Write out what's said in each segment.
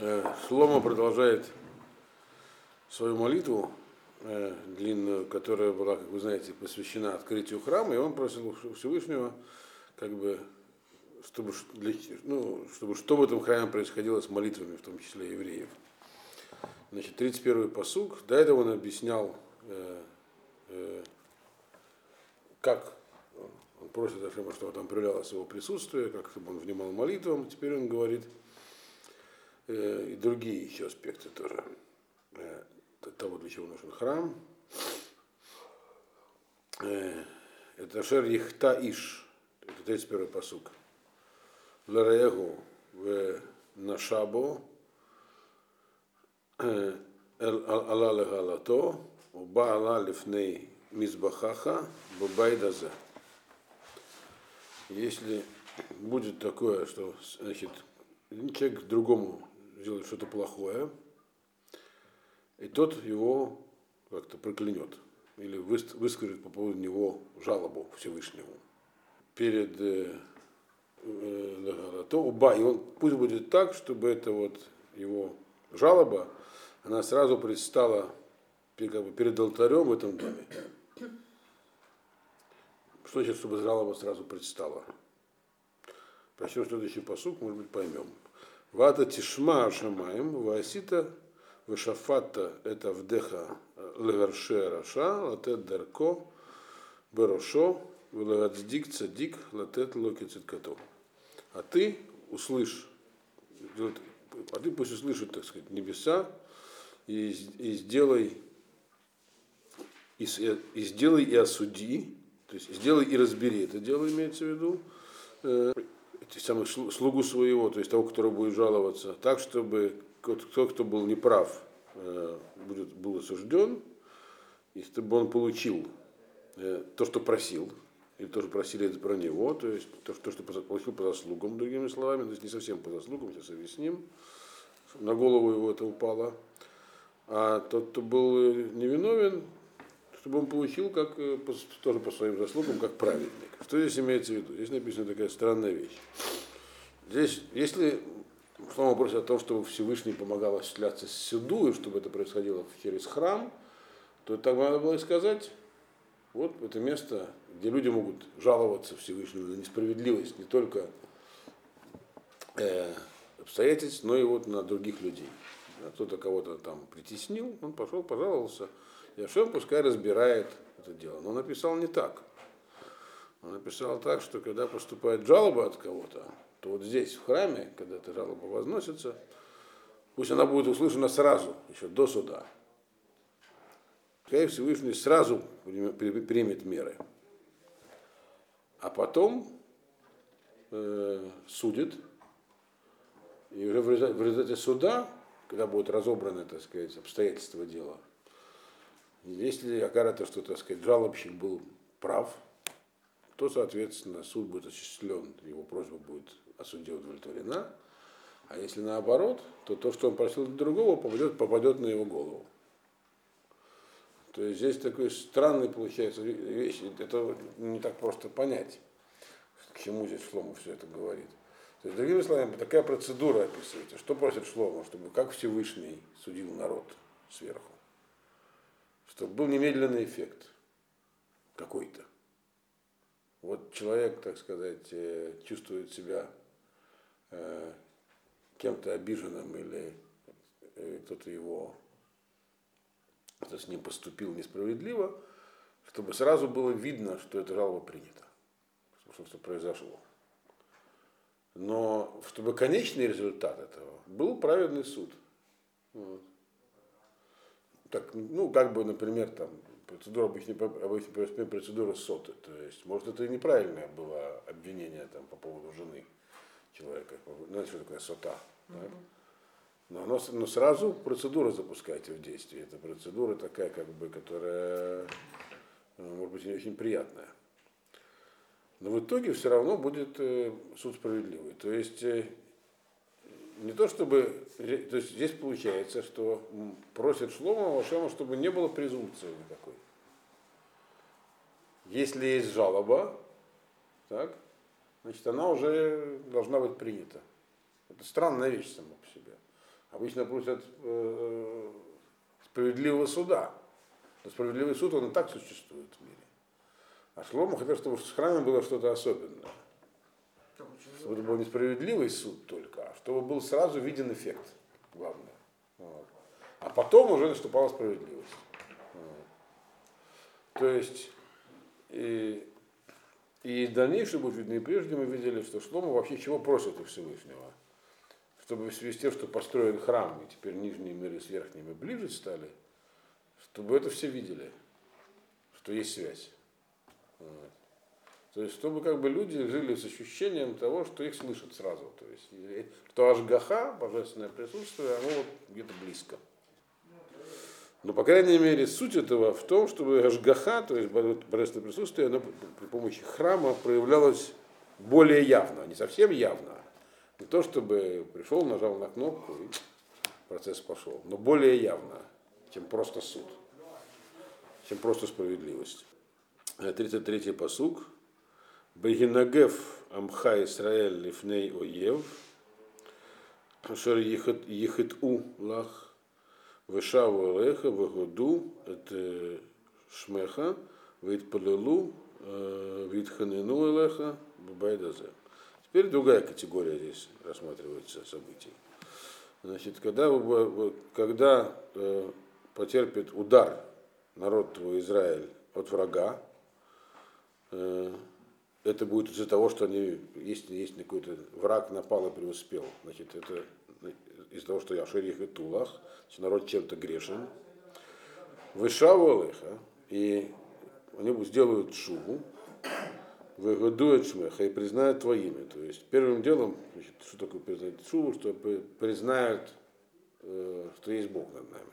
Э, Шлома продолжает свою молитву э, длинную, которая была, как вы знаете, посвящена открытию храма, и он просил Всевышнего, как бы, чтобы, для- ну, чтобы что в этом храме происходило с молитвами, в том числе евреев. Значит, 31-й посуг. До этого он объяснял, э, э, как он просит Ашема, чтобы там проявлялось его присутствие, как чтобы он внимал молитвам. Теперь он говорит и другие еще аспекты тоже э, того, для чего нужен храм. Э, это Шер Ихта Иш, это 31 посук. Лареегу в Нашабо, э, Алла Легалато, Уба Алла Лифней Мизбахаха, Бабайдазе. Если будет такое, что значит, человек к другому сделает что-то плохое, и тот его как-то проклянет или выс- выскажет по поводу него жалобу Всевышнему перед э, э, то уба, и он пусть будет так, чтобы это вот его жалоба, она сразу предстала как бы перед алтарем в этом доме. Что значит, чтобы жалоба сразу предстала? Прочтем следующий посук, может быть, поймем. Вата тишма шамаем, васита вешафата это вдеха леверше раша, латет дарко, берошо, велагацдик цадик, латет локи циткато. А ты услышь, а ты пусть услышат, так сказать, небеса, и, и сделай, и, и сделай и осуди, то есть сделай и разбери это дело, имеется в виду, э, самых слу- слугу своего, то есть того, который будет жаловаться, так, чтобы кто, кто был неправ, э, будет, был осужден, и чтобы он получил э, то, что просил, или тоже просили это про него, то есть то, что, то, что по- получил по заслугам, другими словами, то есть не совсем по заслугам, сейчас объясним, на голову его это упало, а тот, кто был э, невиновен, чтобы он получил как, э, тоже по своим заслугам, как праведник. Что здесь имеется в виду? Здесь написана такая странная вещь. Здесь, если слово просит о том, чтобы Всевышний помогал осуществляться сюду, и чтобы это происходило через храм, то так надо было и сказать, вот это место, где люди могут жаловаться Всевышнему на несправедливость не только э, обстоятельств, но и вот на других людей. Да, Кто-то кого-то там притеснил, он пошел, пожаловался, и Ашем пускай разбирает это дело. Но он написал не так. Он написал так, что когда поступает жалоба от кого-то, то вот здесь, в храме, когда эта жалоба возносится, пусть она будет услышана сразу, еще до суда. Пускай Всевышний сразу приме- при- примет меры. А потом э, судит, и уже в результате, суда, когда будут разобраны, так сказать, обстоятельства дела, если окажется, что, так сказать, жалобщик был прав, то, соответственно, суд будет осуществлен, его просьба будет о суде удовлетворена. А если наоборот, то то, что он просил другого, попадет, попадет на его голову. То есть здесь такой странный получается вещь. Это не так просто понять, к чему здесь Шлома все это говорит. То есть, другими словами, такая процедура описывается. Что просит Шлома? Чтобы как Всевышний судил народ сверху. Чтобы был немедленный эффект какой-то. Вот человек, так сказать, э, чувствует себя э, кем-то обиженным или э, кто-то его кто с ним поступил несправедливо, чтобы сразу было видно, что эта жалоба принята, что что произошло. Но чтобы конечный результат этого был праведный суд. Вот. Так, ну, как бы, например, там, процедура обычно, обычно процедура соты. То есть, может, это и неправильное было обвинение там, по поводу жены человека. Знаете, что такое сота? так? Но, оно, но сразу процедура запускайте в действие. Это процедура такая, как бы, которая, э, может быть, не очень приятная. Но в итоге все равно будет э, суд справедливый. То есть э, не то чтобы, то есть здесь получается, что просит Шлома Вашема, чтобы не было презумпции никакой. Если есть жалоба, так, значит, она уже должна быть принята. Это странная вещь сама по себе. Обычно просят э, справедливого суда. Но справедливый суд, он и так существует в мире. А Шлома хотел, чтобы с храмом было что-то особенное. Чтобы это был не справедливый суд только, а чтобы был сразу виден эффект, главное. Вот. А потом уже наступала справедливость. Вот. То есть, и, и дальнейшее будет видно, и прежде мы видели, что Шлома вообще чего просит у Всевышнего. Чтобы в связи с тем, что построен храм, и теперь нижние миры с верхними ближе стали, чтобы это все видели, что есть связь. Вот. То есть, чтобы как бы люди жили с ощущением того, что их слышат сразу. То есть, что Ашгаха, божественное присутствие, оно вот где-то близко. Но, по крайней мере, суть этого в том, чтобы Ашгаха, то есть божественное присутствие, оно при помощи храма проявлялось более явно, не совсем явно. Не то, чтобы пришел, нажал на кнопку и процесс пошел, но более явно, чем просто суд, чем просто справедливость. 33-й посуг. Бегинагев Амха Исраэль Лифней Оев, Ашер Ехет У Лах, Вешаву Элеха, Вагоду, это Шмеха, Витпалилу, Витханину Элеха, Бабайдазе. Теперь другая категория здесь рассматривается событий. Значит, когда, когда э, потерпит удар народ твой Израиль от врага, э, это будет из-за того, что они, если есть какой-то враг напал и преуспел, значит, это из-за того, что я шерих и тулах, значит, народ чем-то грешен. Вышаву Алеха, и они сделают шубу, выгодуют шмеха и признают твоими. То есть первым делом, значит, что такое признать шубу, что признают, э, что есть Бог над нами.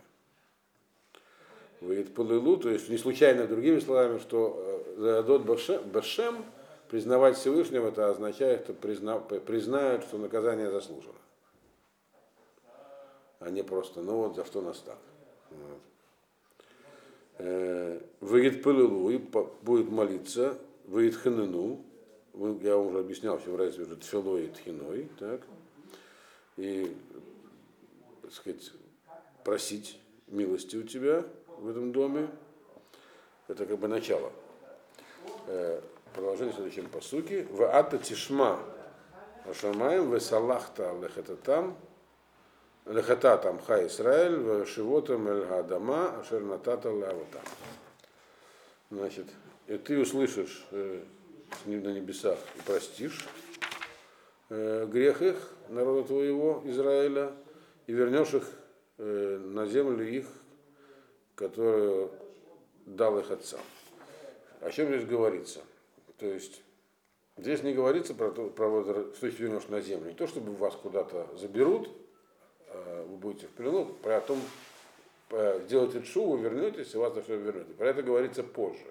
Выйдет полылу, то есть не случайно другими словами, что э, Задот Башем, признавать Всевышнего, это означает, что призна, признают, что наказание заслужено. А не просто, ну вот за что нас так. Э, выйдет пылылу и будет молиться, выйдет ханену, я вам уже объяснял, в чем разница между тфилой и тхиной, так, и, так сказать, просить милости у тебя в этом доме, это как бы начало. Продолжение в следующем посуке. В ата тишма ашамаем весалахта лехататам лехататам ха Исраэль в шивотам эль гадама ашер натата лаватам. Значит, и ты услышишь э, на небесах и простишь э, грех их, народа твоего, Израиля, и вернешь их э, на землю их, которую дал их отцам. О чем здесь говорится? То есть здесь не говорится про то, про, что если вернешь на землю. Не то, чтобы вас куда-то заберут, а вы будете в плену, про том, сделаете шу, вы вернетесь, и вас на все вернете. Про это говорится позже.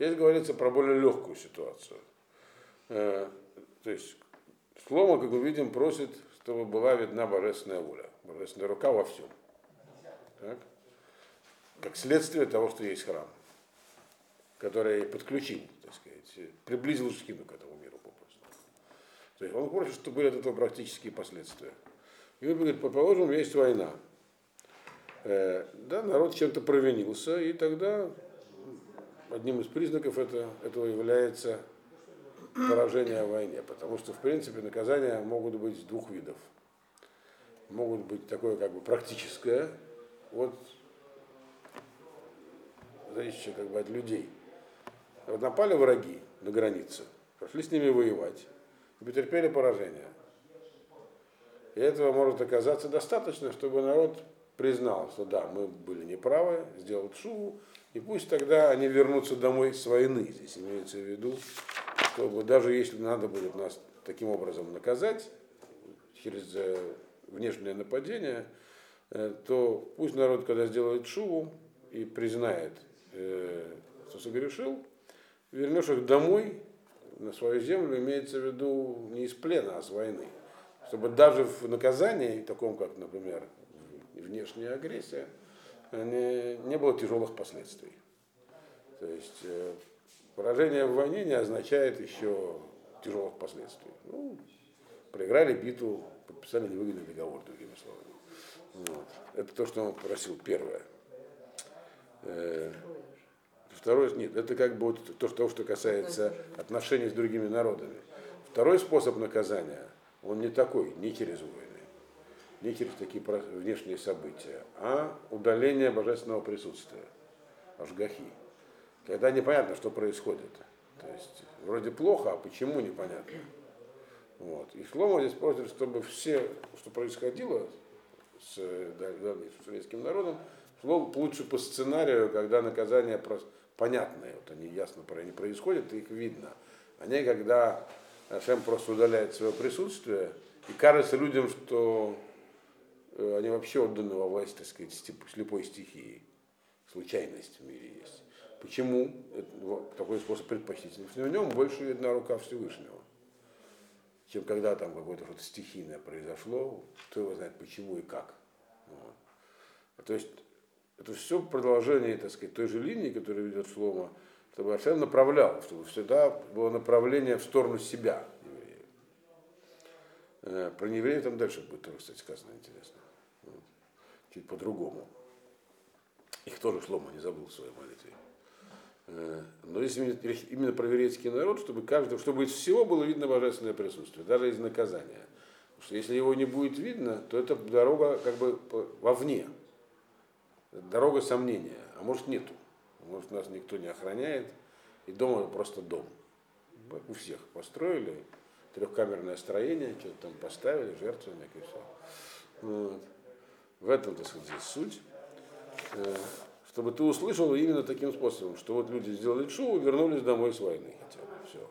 Здесь говорится про более легкую ситуацию. Э, то есть Шлома, как мы видим, просит, чтобы была видна божественная воля, божественная рука во всем. Так? Как следствие того, что есть храм, который подключил приблизил Шхину к этому миру попросту. То есть он хочет, чтобы были от этого практические последствия. И он говорит, предположим, есть война. Э, да, народ чем-то провинился, и тогда одним из признаков это, этого является поражение в войне. Потому что, в принципе, наказания могут быть двух видов. Могут быть такое как бы практическое, вот зависящее как бы от людей – напали враги на границе, пошли с ними воевать и потерпели поражение. И этого может оказаться достаточно, чтобы народ признал, что да, мы были неправы, сделал шуву, и пусть тогда они вернутся домой с войны. Здесь имеется в виду, чтобы даже если надо будет нас таким образом наказать, через э, внешнее нападение, э, то пусть народ, когда сделает шуву и признает, э, что согрешил, вернешь их домой, на свою землю, имеется в виду не из плена, а с войны. Чтобы даже в наказании, таком как, например, внешняя агрессия, не, не было тяжелых последствий. То есть э, поражение в войне не означает еще тяжелых последствий. Ну, проиграли битву, подписали невыгодный договор, другими словами. Вот. Это то, что он просил первое. Э, Второе, нет, это как бы вот то, что, что касается отношений с другими народами. Второй способ наказания, он не такой, не через войны, не через такие внешние события, а удаление божественного присутствия, ашгахи. Когда непонятно, что происходит. То есть вроде плохо, а почему непонятно. Вот. И Шлома здесь просит, чтобы все, что происходило с, да, с советским народом, шло лучше по сценарию, когда наказание просто понятные, вот они ясно не происходят, их видно. Они, когда Шем просто удаляет свое присутствие, и кажется людям, что э, они вообще отданы во власть, так сказать, слепой стихии. Случайность в мире есть. Почему такой способ предпочтительный? В нем больше видна рука Всевышнего, чем когда там какое-то что-то стихийное произошло, кто его знает почему и как. Вот. То есть это все продолжение, так сказать, той же линии, которую ведет Шлома, чтобы Ашем направлял, чтобы всегда было направление в сторону себя евреев. Э, про неевреев там дальше будет тоже, кстати, сказано интересно. Чуть по-другому. Их тоже Шлома не забыл в своей молитве. Э, но если именно про еврейский народ, чтобы каждый, чтобы из всего было видно божественное присутствие, даже из наказания. Потому что если его не будет видно, то это дорога как бы вовне дорога сомнения, а может нету. Может нас никто не охраняет, и дом это просто дом. У всех построили, трехкамерное строение, что-то там поставили, жертвенник и все. Вот. В этом, так сказать, здесь суть. Э, чтобы ты услышал именно таким способом, что вот люди сделали шоу, вернулись домой с войны хотя бы. Все.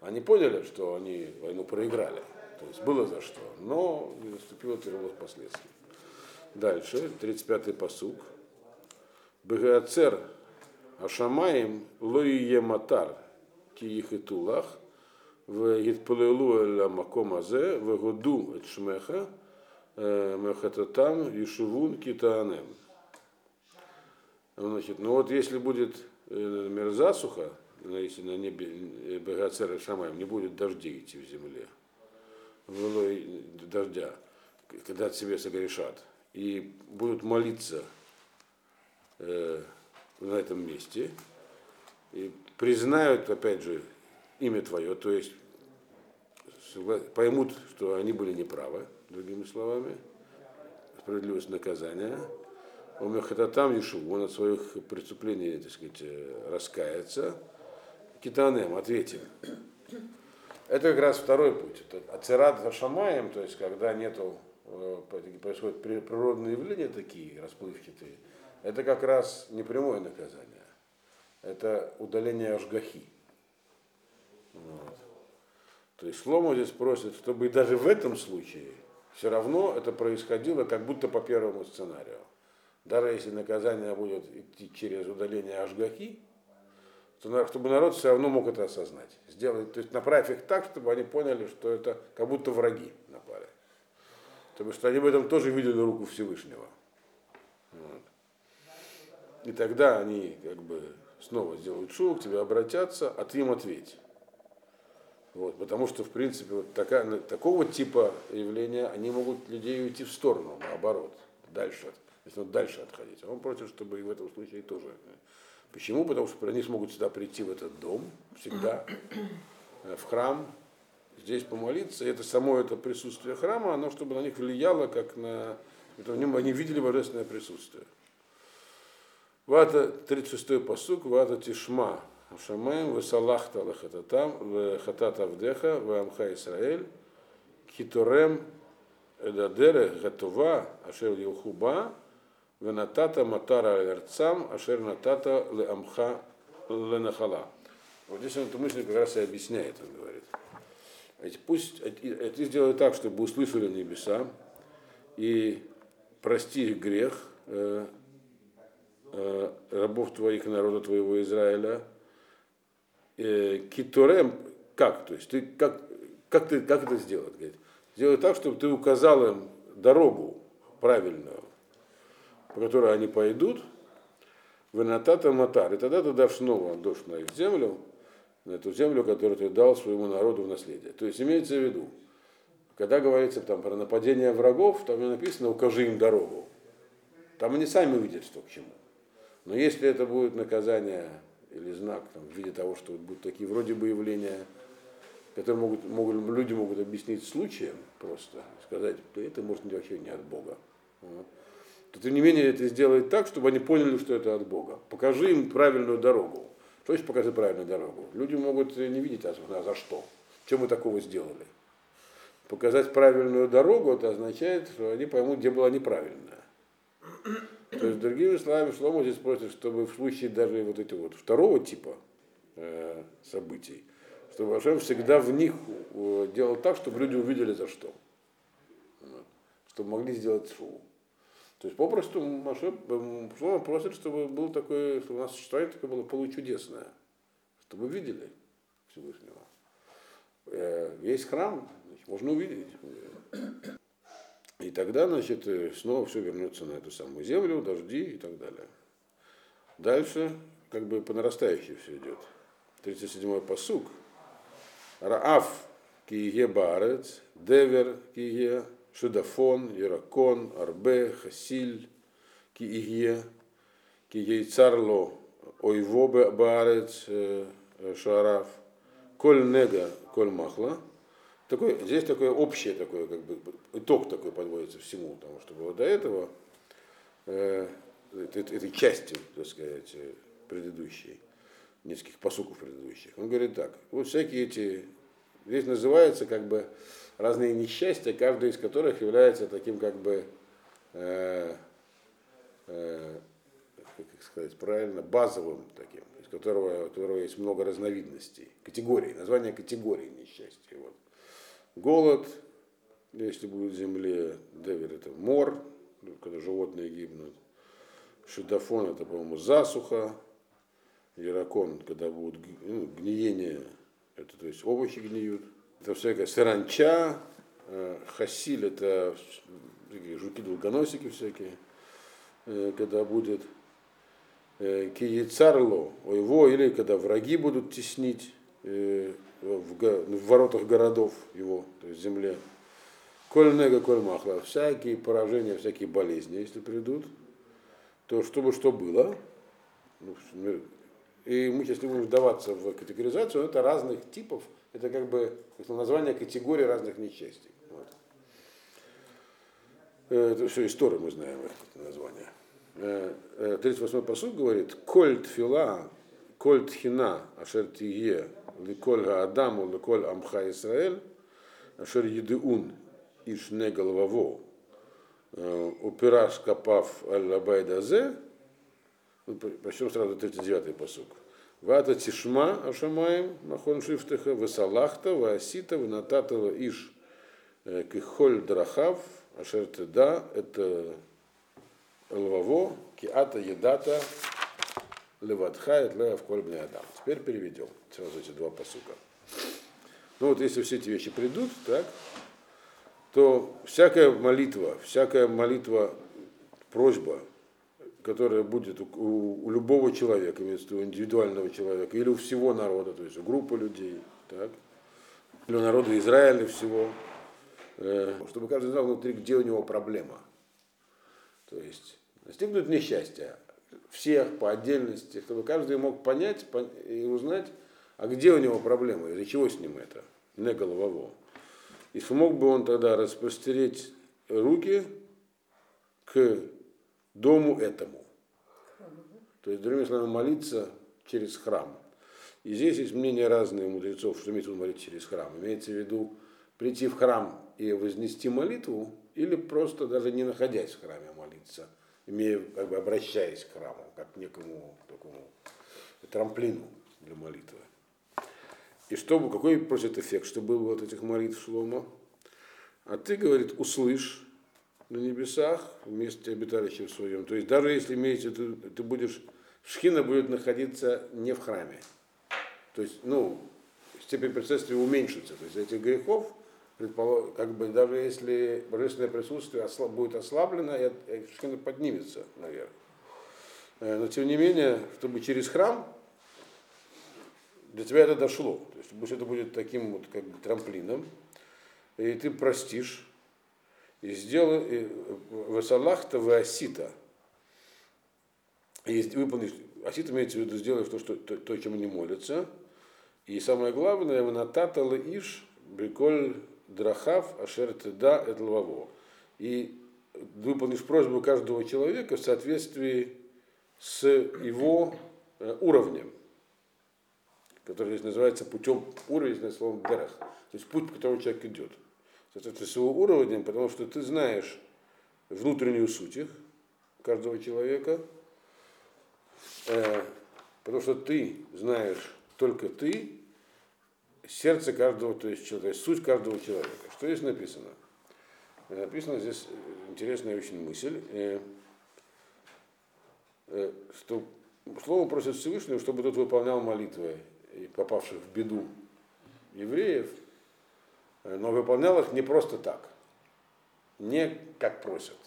Они поняли, что они войну проиграли. То есть было за что, но наступило тяжелых последствий. Дальше, 35-й посуг. Бегацер Ашамаем лоие матар ки их и тулах в Гитпалелу эля маком азе в году эт шмеха мехататам Ешувун китаанем. Значит, ну вот если будет например, засуха, если на небе Бегацер Шамаем не будет дождей идти в земле, дождя, когда тебе согрешат, и будут молиться э, на этом месте и признают, опять же, имя твое, то есть поймут, что они были неправы, другими словами, справедливость наказания. Там Ишу, он от своих преступлений, так сказать, э, раскается. Китанем ответим. Это как раз второй путь. Это ацерат шамаем, то есть когда нету, э, происходят природные явления такие, расплывчатые, это как раз не прямое наказание. Это удаление ажгахи. Вот. То есть Шломо здесь просит, чтобы и даже в этом случае все равно это происходило как будто по первому сценарию. Даже если наказание будет идти через удаление ажгахи, то чтобы народ все равно мог это осознать. Сделать, то есть направь их так, чтобы они поняли, что это как будто враги напали. Потому что они в этом тоже видели руку Всевышнего. И тогда они как бы снова сделают шоу, к тебе обратятся, а ты им ответь. Вот, потому что, в принципе, вот такая, такого типа явления, они могут людей уйти в сторону, наоборот, дальше, если он дальше отходить. А он против, чтобы и в этом случае тоже. Почему? Потому что они смогут сюда прийти в этот дом всегда, э, в храм, здесь помолиться. И это само это присутствие храма, оно чтобы на них влияло, как на... Это в нем они видели божественное присутствие. Вата 36-й посук, вата тишма, Шамаем, весалахта лахататам, вехатат авдеха, вамха Исраэль, киторем эдадере гатова, ашер юхуба, венатата матара эрцам, ашер натата леамха ленахала. Вот здесь он эту мысль как раз и объясняет, он говорит. Ведь пусть это сделай так, чтобы услышали небеса и прости грех, Э, рабов твоих народа твоего Израиля. Э, киторем, как? То есть ты как, как, ты, как это сделать? Говорит, сделай так, чтобы ты указал им дорогу правильную, по которой они пойдут, в Натата Матар. И тогда ты дашь снова дождь на их землю, на эту землю, которую ты дал своему народу в наследие. То есть имеется в виду, когда говорится там про нападение врагов, там написано «укажи им дорогу». Там они сами увидят, что к чему. Но если это будет наказание или знак там, в виде того, что будут такие вроде бы явления, которые могут, могут, люди могут объяснить случаем просто, сказать, что это может вообще не от Бога. Вот. То тем не менее это сделает так, чтобы они поняли, что это от Бога. Покажи им правильную дорогу. То есть покажи правильную дорогу. Люди могут не видеть, а за что. Чем мы такого сделали? Показать правильную дорогу, это означает, что они поймут, где была неправильная. То есть, другими словами, Шлома здесь просит, чтобы в случае даже вот эти вот второго типа э, событий, чтобы Ашем всегда в них э, делал так, чтобы люди увидели за что. Чтобы могли сделать шоу. То есть попросту Шлома просит, чтобы был такой, чтобы у нас существование такое было получудесное, чтобы видели Всевышнего. Э, весь храм значит, можно увидеть. И тогда, значит, э, снова все вернется на эту самую землю, дожди и так далее. Дальше, как бы по нарастающей все идет. 37-й посук. Раав киге барец, девер киге, шедафон, иракон, арбе, хасиль, киге, киге царло, ойвобе барец, э, э, шарав, коль нега, коль махла такой, здесь такое общее такое, как бы, итог такой подводится всему, потому что было до этого, э, этой, части, так сказать, предыдущей, нескольких посуков предыдущих. Он говорит так, вот всякие эти, здесь называется как бы разные несчастья, каждый из которых является таким как бы, э, э, как сказать правильно, базовым таким, из которого, у которого есть много разновидностей, категорий, название категории несчастья. Вот голод, если будет в земле, девер это мор, когда животные гибнут. Шидафон это, по-моему, засуха. Яракон, когда будут ну, гниение, это то есть овощи гниют. Это всякая саранча, э, хасиль это жуки-долгоносики всякие, э, когда будет э, киецарло, его, или когда враги будут теснить, в, в воротах городов его, то есть земле. Коль нега, коль махла, всякие поражения, всякие болезни, если придут, то чтобы что было, ну, и мы, если будем вдаваться в категоризацию, это разных типов, это как бы название категории разных несчастий. Вот. Э, это все история, мы знаем это название. 38-й э, э, посуд говорит, коль тфила, коль тхина, ашер тие, Ликоль Адаму, Ликоль Амха Исраэль, Ашер Едеун Ишне Головаво, Упираш Капав Аль-Лабайдазе, причем сразу 39-й посук. Вата Тишма Ашамаем, Махон Шифтеха, Весалахта, Васита, Ванататова Иш Кихоль Драхав, Ашер Теда, это Лваво, Киата Едата, Леватхает Леав Кольбный Адам. Теперь переведем сразу эти два посука. Ну вот если все эти вещи придут, так, то всякая молитва, всякая молитва, просьба, которая будет у, у, у любого человека, имеется в виду индивидуального человека, или у всего народа, то есть у группы людей, так, или у народа Израиля всего, э, чтобы каждый знал внутри, где у него проблема. То есть достигнуть несчастья, всех по отдельности, чтобы каждый мог понять и узнать, а где у него проблема, из-за чего с ним это, не головово. И смог бы он тогда распростереть руки к дому этому. То есть, другими словами, молиться через храм. И здесь есть мнения разные мудрецов, что имеется в виду молиться через храм. Имеется в виду прийти в храм и вознести молитву, или просто даже не находясь в храме молиться – имея, как бы обращаясь к храму, как к некому такому трамплину для молитвы. И чтобы, какой просит эффект, что был вот этих молитв Шлома? А ты, говорит, услышь на небесах вместе обиталища в своем. То есть даже если имеется, ты, ты будешь, шхина будет находиться не в храме. То есть, ну, степень присутствия уменьшится. То есть этих грехов как бы даже если божественное присутствие ослаб, будет ослаблено, Шхина поднимется наверх. Э, но тем не менее, чтобы через храм для тебя это дошло. То есть пусть это будет таким вот как бы трамплином. и ты простишь, и сделай васалахта васита. И выполнишь, асита имеется в виду, сделаешь то, что, то, то, чем они молятся. И самое главное, ванатата иш бриколь драхав ашер теда этлваво. И выполнишь просьбу каждого человека в соответствии с его э, уровнем, который здесь называется путем, уровень, на словом дерах, то есть путь, по которому человек идет. Соответственно, с его уровнем, потому что ты знаешь внутреннюю суть их, каждого человека, э, потому что ты знаешь только ты, сердце каждого, то есть человека, суть каждого человека. Что здесь написано? Написано здесь интересная очень мысль, э, э, что слово просит Всевышнего, чтобы тот выполнял молитвы попавших в беду евреев, э, но выполнял их не просто так, не как просят,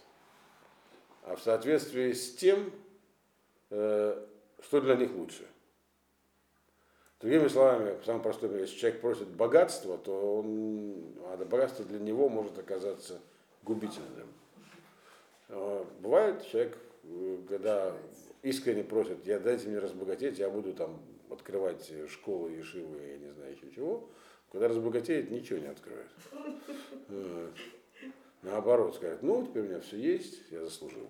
а в соответствии с тем, что для них лучше. Другими словами, самое простое, если человек просит богатства, то он, а богатство для него может оказаться губительным. А, бывает, человек, когда искренне просит, я дайте мне разбогатеть, я буду там открывать школы, ешивы, я не знаю еще чего. Когда разбогатеет, ничего не откроет. Наоборот, скажет, ну, теперь у меня все есть, я заслужил.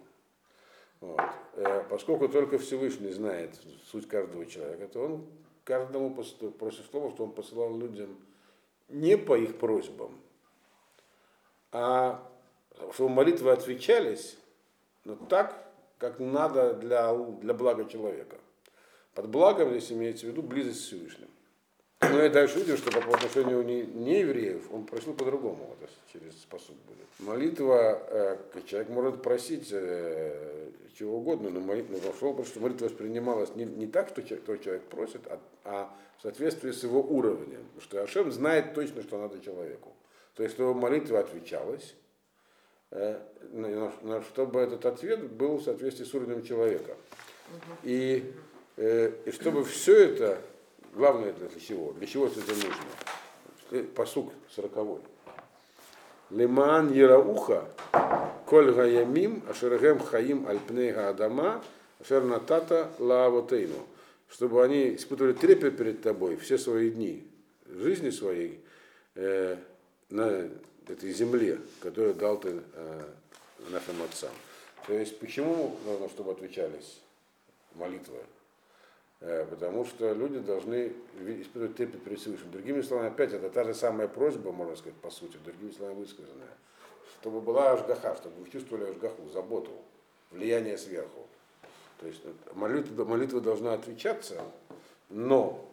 Вот. Э, поскольку только Всевышний знает суть каждого человека, то он каждому просит слова, что он посылал людям не по их просьбам, а чтобы молитвы отвечались, но так, как надо для, для блага человека. Под благом здесь имеется в виду близость с Всевышним. Но я дальше видим, что по отношению не, не евреев, он просил по-другому, вот, через способ будет. Молитва, э, человек может просить э, чего угодно, но, молитва, но потому что молитва воспринималась не, не так, что человек, тот человек просит, а, а в соответствии с его уровнем. Потому что Ашем знает точно, что надо человеку. То есть, его молитва отвечалась, Э, чтобы этот ответ был в соответствии с уровнем человека. И, э, и чтобы все это, главное для чего, для чего это нужно. Посук сороковой. Лиман Ярауха, Коль Гаямим, Ашергем Хаим Альпнейга Адама, Ашернатата Лаавотейну. Чтобы они испытывали трепет перед тобой все свои дни жизни своей э, на этой земле, которую дал ты э, нашим отцам. То есть почему нужно, чтобы отвечались молитвы? Э, потому что люди должны испытывать трепет перед Всевышним. Другими словами, опять это та же самая просьба, можно сказать, по сути, другими словами высказанная. Чтобы была ажгаха, чтобы вы чувствовали ажгаху, заботу, влияние сверху. То есть молитва, молитва должна отвечаться, но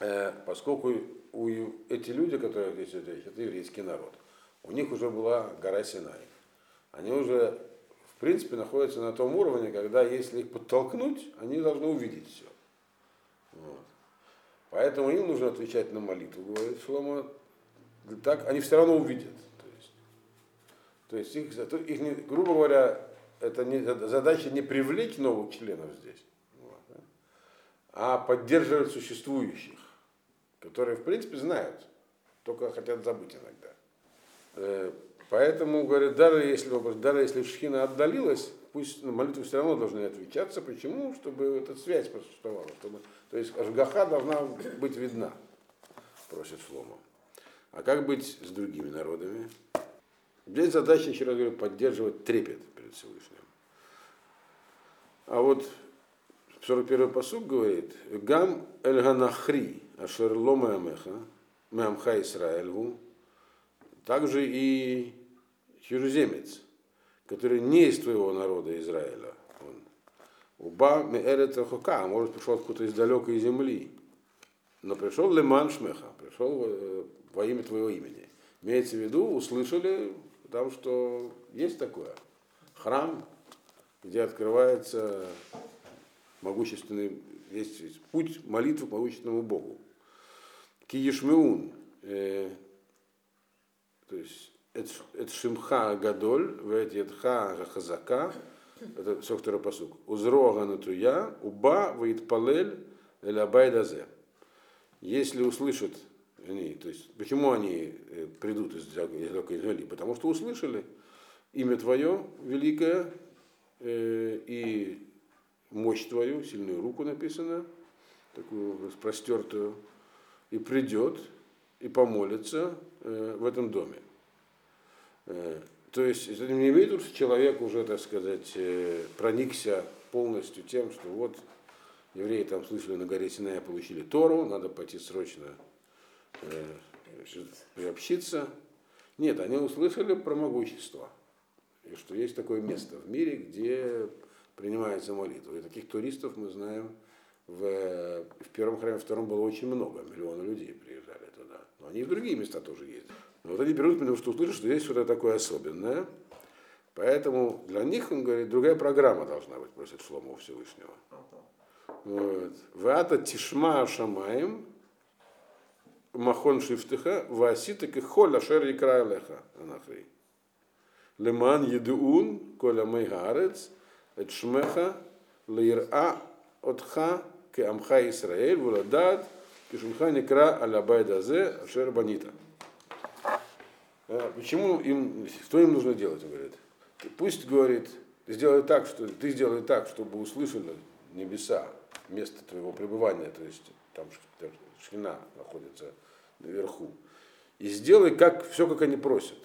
э, поскольку у, эти люди, которые здесь речь, это еврейский народ. У них уже была гора Синай. Они уже, принципе, находятся на том уровне, когда если их подтолкнуть, они должны увидеть все. Вот. Поэтому им нужно отвечать на молитву, говорит Шлома. Так они все равно увидят. То есть, то есть их, их, грубо говоря, это не, задача не привлечь новых членов здесь, вот, а поддерживать существующих которые, в принципе, знают, только хотят забыть иногда. Поэтому, говорят, даже если, даже если шхина отдалилась, пусть на молитвы все равно должны отвечаться. Почему? Чтобы эта связь существовала. Чтобы, то есть Ашгаха должна быть видна, просит Шлома. А как быть с другими народами? Здесь задача, еще раз говорю, поддерживать трепет перед Всевышним. А вот 41-й посуд говорит, Гам эльганахри, ашер лома амеха, меамха Исраэльгу, также и чужеземец, который не из твоего народа Израиля. Он. Уба меэрет хока, а может пришел откуда-то из далекой земли. Но пришел леман шмеха, пришел э, во имя твоего имени. Имеется в виду, услышали там, что есть такое. Храм, где открывается могущественный, есть путь молитвы к могущественному Богу. Киешмеун, э, то есть это шимха гадоль, ветьетха хазака, это второй посук. Узрога натуя, уба ваитпалель эль абайдазе. Если услышат они, то есть, почему они э, придут из далекой земли? Потому что услышали имя Твое великое э, и мощь Твою, сильную руку написано, такую распростертую, и придет и помолится в этом доме. Э, то есть это не имеет виду, что человек уже, так сказать, э, проникся полностью тем, что вот евреи там слышали на горе Синая, получили Тору, надо пойти срочно э, приобщиться. Нет, они услышали про могущество. И что есть такое место в мире, где принимается молитва. И таких туристов мы знаем в, в первом храме, в втором было очень много, миллионы людей. Но они и в другие места тоже ездят. Но вот они берут, потому что услышат, что есть что-то такое особенное. Поэтому для них, он говорит, другая программа должна быть, просит Шломо Всевышнего. Вот. Вата тишма шамаем, махон шифтыха, васитык и холя шер крайлеха анахри. Леман едуун, коля эт шмеха, лейра отха, ке амха Исраэль, вуладад, Кишунха Некра Алябайдазе Шербанита. Э, почему им, что им нужно делать, он говорит. Пусть, говорит, сделай так, что ты сделай так, чтобы услышали небеса, место твоего пребывания, то есть там шхина находится наверху. И сделай как, все, как они просят.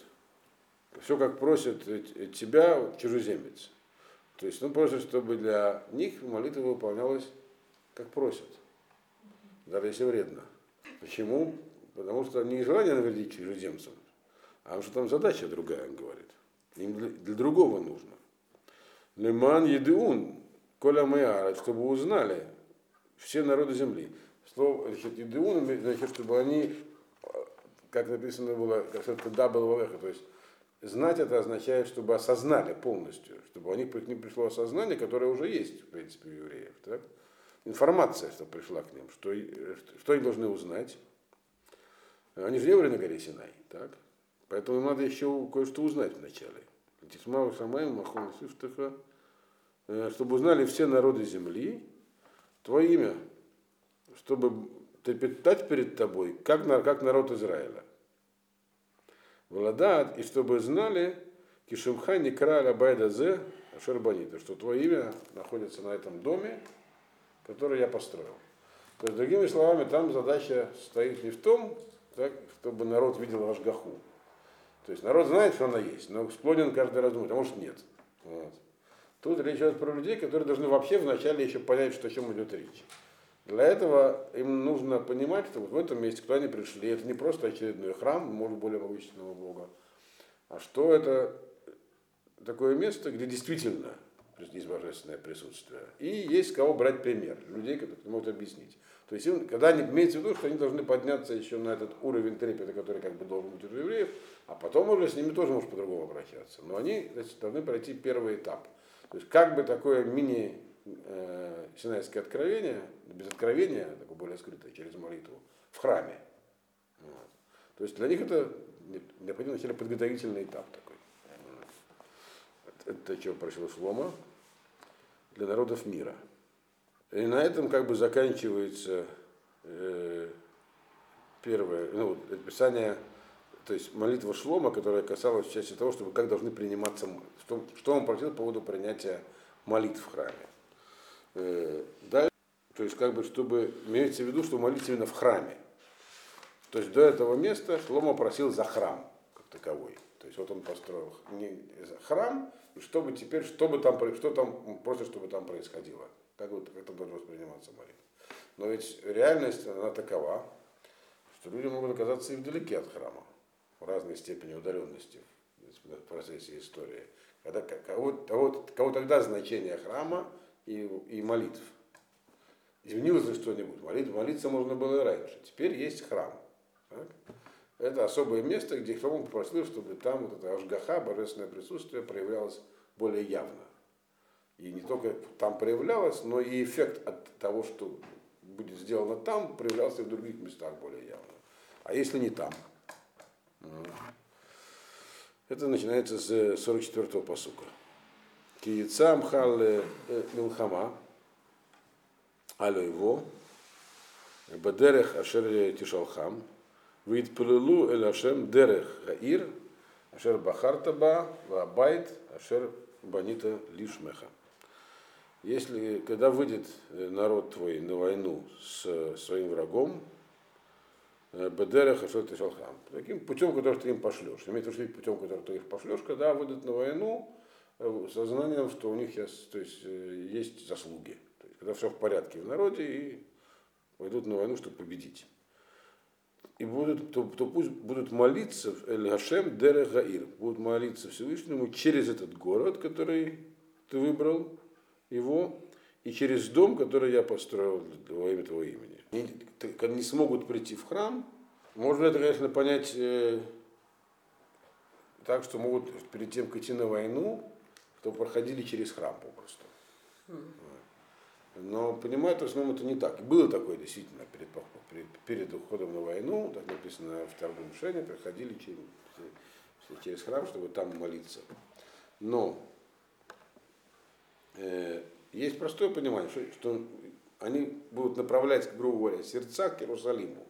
Все, как просят э, э, тебя чужеземец. То есть ну просто чтобы для них молитва выполнялась, как просят даже если вредно. Почему? Потому что не желание навредить чужеземцам, а потому что там задача другая, он говорит. Им для, для другого нужно. Леман едеун, коля мэара, чтобы узнали все народы земли. Слово, едеун, значит, чтобы они, как написано было, как это да было то есть знать это означает, чтобы осознали полностью, чтобы у них к ним пришло осознание, которое уже есть, в принципе, у евреев. Так? Информация, что пришла к ним, что, что они должны узнать. Они же не были на горе Синай, так? Поэтому им надо еще кое-что узнать вначале. Тисмау Самаем, Махон э, чтобы узнали все народы земли, твое имя, чтобы трепетать перед тобой, как, как народ Израиля. Владат, и чтобы знали, Кишимха не краля байдазе Шербанита, что твое имя находится на этом доме, который я построил. То есть, другими словами, там задача стоит не в том, так, чтобы народ видел ваш гаху. То есть народ знает, что она есть, но склонен каждый раз думать, а может нет. Вот. Тут речь идет про людей, которые должны вообще вначале еще понять, что о чем идет речь. Для этого им нужно понимать, что вот в этом месте, куда они пришли, это не просто очередной храм, может, более могущественного Бога, а что это такое место, где действительно есть божественное присутствие. И есть кого брать пример, людей, которые могут объяснить. То есть, когда они имеется в виду, что они должны подняться еще на этот уровень трепета, который как бы должен быть у евреев, а потом уже с ними тоже может по-другому обращаться. Но они значит, должны пройти первый этап. То есть, как бы такое мини э, Синайское откровение, без откровения, такое более скрытое, через молитву, в храме. Вот. То есть для них это необходимо подготовительный этап такой. Это, это что просил Шлома для народов мира. И на этом как бы заканчивается э, первое, ну, описание, то есть молитва Шлома, которая касалась части того, чтобы как должны приниматься, что, что он просил по поводу принятия молитв в храме. Э, да, то есть как бы, чтобы, имеется в виду, что молиться именно в храме. То есть до этого места Шлома просил за храм как таковой. То есть вот он построил храм, чтобы теперь, чтобы там, что там, просто чтобы там происходило. Как, вот, это должно восприниматься молитва. Но ведь реальность, она такова, что люди могут оказаться и вдалеке от храма, в разной степени удаленности в процессе истории. Когда, кого, кого, кого тогда значение храма и, и молитв. Изменилось ли что-нибудь? Молитв, молиться можно было и раньше. Теперь есть храм. Так? Это особое место, где Храмон попросил, чтобы там вот это ажгаха, божественное присутствие проявлялось более явно. И не только там проявлялось, но и эффект от того, что будет сделано там, проявлялся и в других местах более явно. А если не там? Это начинается с 44-го посука. Киецам хал э, милхама, алю его, бадерех ашер тишалхам, Витпалилу эль Ашем дерех гаир, ашер бахартаба, вабайт, ашер банита лишмеха. Если, когда выйдет народ твой на войну с своим врагом, Бедереха, что ты шалхам. Таким путем, который ты им пошлешь. Имеется в виду путем, который ты их пошлешь, когда выйдут на войну, сознанием, что у них есть, то есть, есть заслуги. То есть, когда все в порядке в народе и пойдут на войну, чтобы победить. И будут, то, то пусть будут молиться Эль Хашем Дере Гаир, будут молиться Всевышнему через этот город, который ты выбрал, его, и через дом, который я построил во имя твоего имени. Они не смогут прийти в храм, можно это, конечно, понять э, так, что могут перед тем, как идти на войну, то проходили через храм попросту. Но понимаю, в основном это не так. было такое действительно перед, перед, перед уходом на войну, так написано в втором решении, проходили через, через храм, чтобы там молиться. Но э, есть простое понимание, что, что они будут направлять, грубо говоря, сердца к Иерусалиму.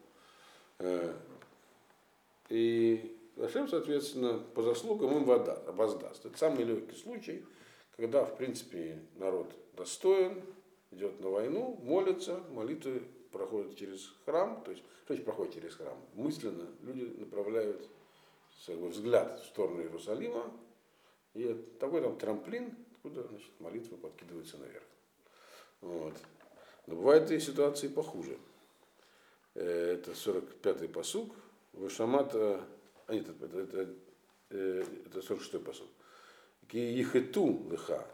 Э, и Ашем, соответственно, по заслугам им вода воздаст. Это самый легкий случай, когда, в принципе, народ достоин, идет на войну, молится, молитвы проходят через храм, то есть, что значит проходит через храм? Мысленно люди направляют свой взгляд в сторону Иерусалима, и такой там трамплин, откуда значит, молитва подкидывается наверх. Вот. Но бывают и ситуации похуже. Э, это 45-й посуг. Вышамата а нет, это, это, это, это 46 посуд. Ки ехету лыха,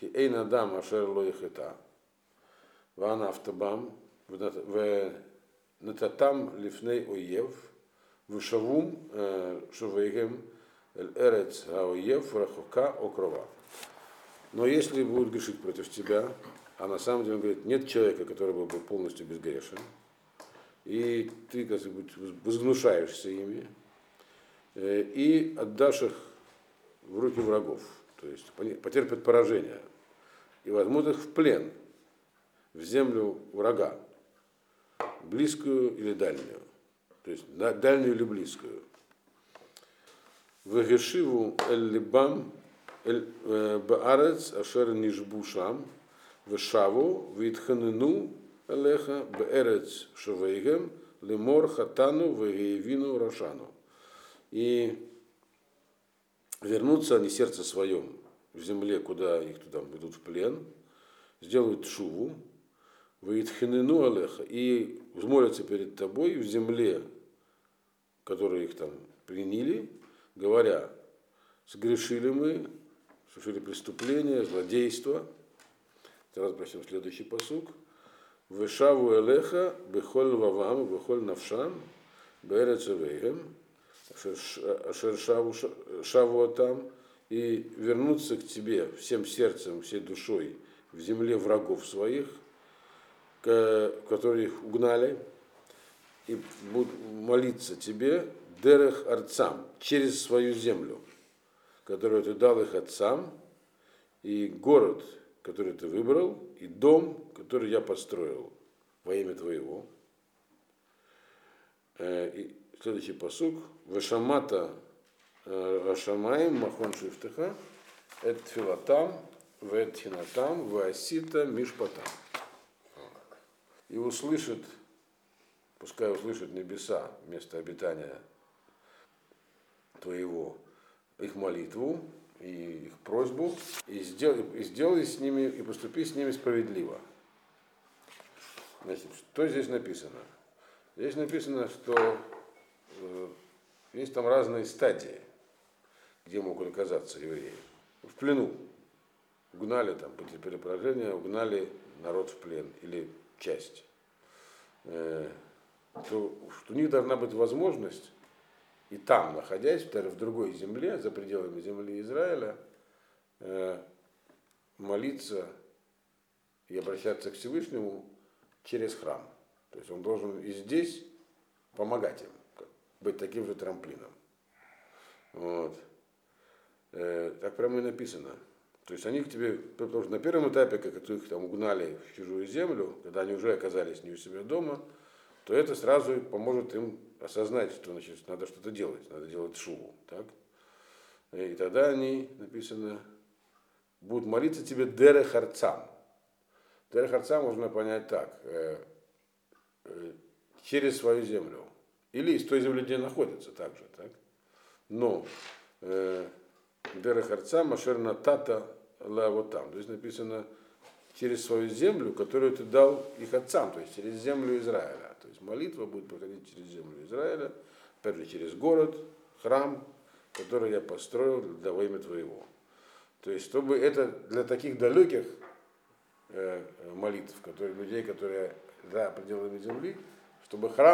ки эйн адам ашер ло ехета, вана автобам, нетатам лифней оев, вышавум шувейгем эль эрец аоев рахука окрова. Но если будут грешить против тебя, а на самом деле он говорит, нет человека, который был бы полностью безгрешен, и ты, как бы, возгнушаешься ими, Э, и отдашь их в руки врагов, то есть потерпят поражение, и возьмут их в плен, в землю врага, близкую или дальнюю, то есть дальнюю или близкую. Вегешиву эль-либам э, баарец ашер нишбушам, вешаву витханену элеха баарец шавейгем лемор хатану вегеевину рошану и вернуться они сердце своем в земле, куда их туда идут в плен, сделают шуву, выитхинену алеха, и взмолятся перед тобой в земле, которую их там приняли, говоря, сгрешили мы, совершили преступление, злодейство. Teraz просим следующий посук. Вешаву элеха, бехоль вавам, бехоль навшам, берецевейгем, Шаву там и вернуться к тебе всем сердцем, всей душой в земле врагов своих, которые их угнали, и будут молиться тебе дерех арцам, через свою землю, которую ты дал их отцам, и город, который ты выбрал, и дом, который я построил во имя твоего. Э, и Следующий посук. Вешамата Рашамаем Махон Шифтыха, Эт Филатам, Вет Хинатам, Васита Мишпатам. И услышит, пускай услышит небеса, место обитания твоего, их молитву и их просьбу, и сделай, и сделай с ними, и поступи с ними справедливо. Значит, что здесь написано? Здесь написано, что Э, есть там разные стадии, где могут оказаться евреи. В плену. Угнали там, потерпели поражение, угнали народ в плен или часть. Э, то, что у них должна быть возможность и там, находясь в другой земле, за пределами земли Израиля, э, молиться и обращаться к Всевышнему через храм. То есть он должен и здесь помогать им быть таким же трамплином. Вот. Э, так прямо и написано. То есть они к тебе, потому что на первом этапе, как их там угнали в чужую землю, когда они уже оказались не у себя дома, то это сразу поможет им осознать, что значит, надо что-то делать, надо делать шуву. Так? И тогда они, написано, будут молиться тебе дере харцам. Дере харцам можно понять так, э, э, через свою землю. Или из той земли, где находится также. Так? Но э, дере харцам ашер натата вот там. То есть написано через свою землю, которую ты дал их отцам, то есть через землю Израиля. То есть молитва будет проходить через землю Израиля, же через город, храм, который я построил для во имя твоего. То есть, чтобы это для таких далеких э, молитв, которые, людей, которые за пределами земли, чтобы храм